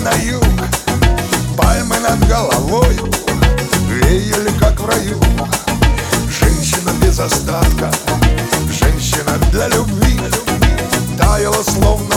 на юг. Пальмы над головой, Веяли, как в раю. Женщина без остатка Женщина для любви. Таяла, словно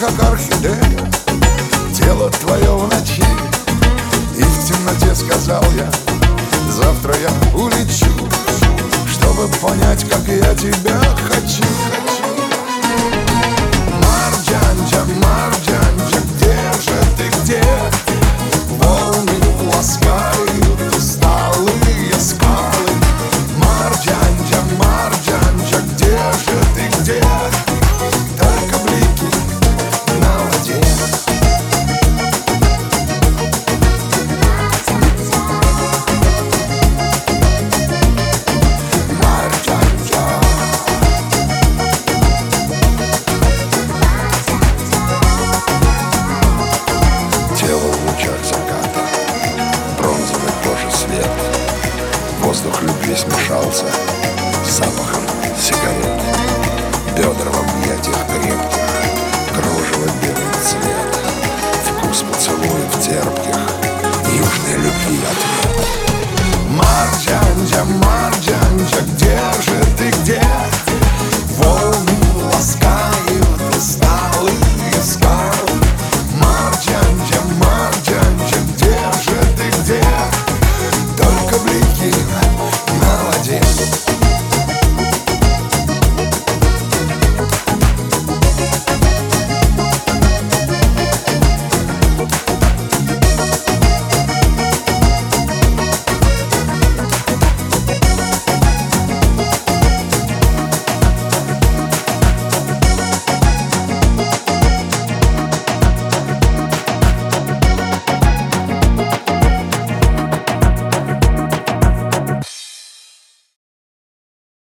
как орхидея Тело твое в ночи. И в темноте сказал я Завтра я улечу Чтобы понять, как я тебя хочу С запахом сигарет. Бедра в объятиях крепких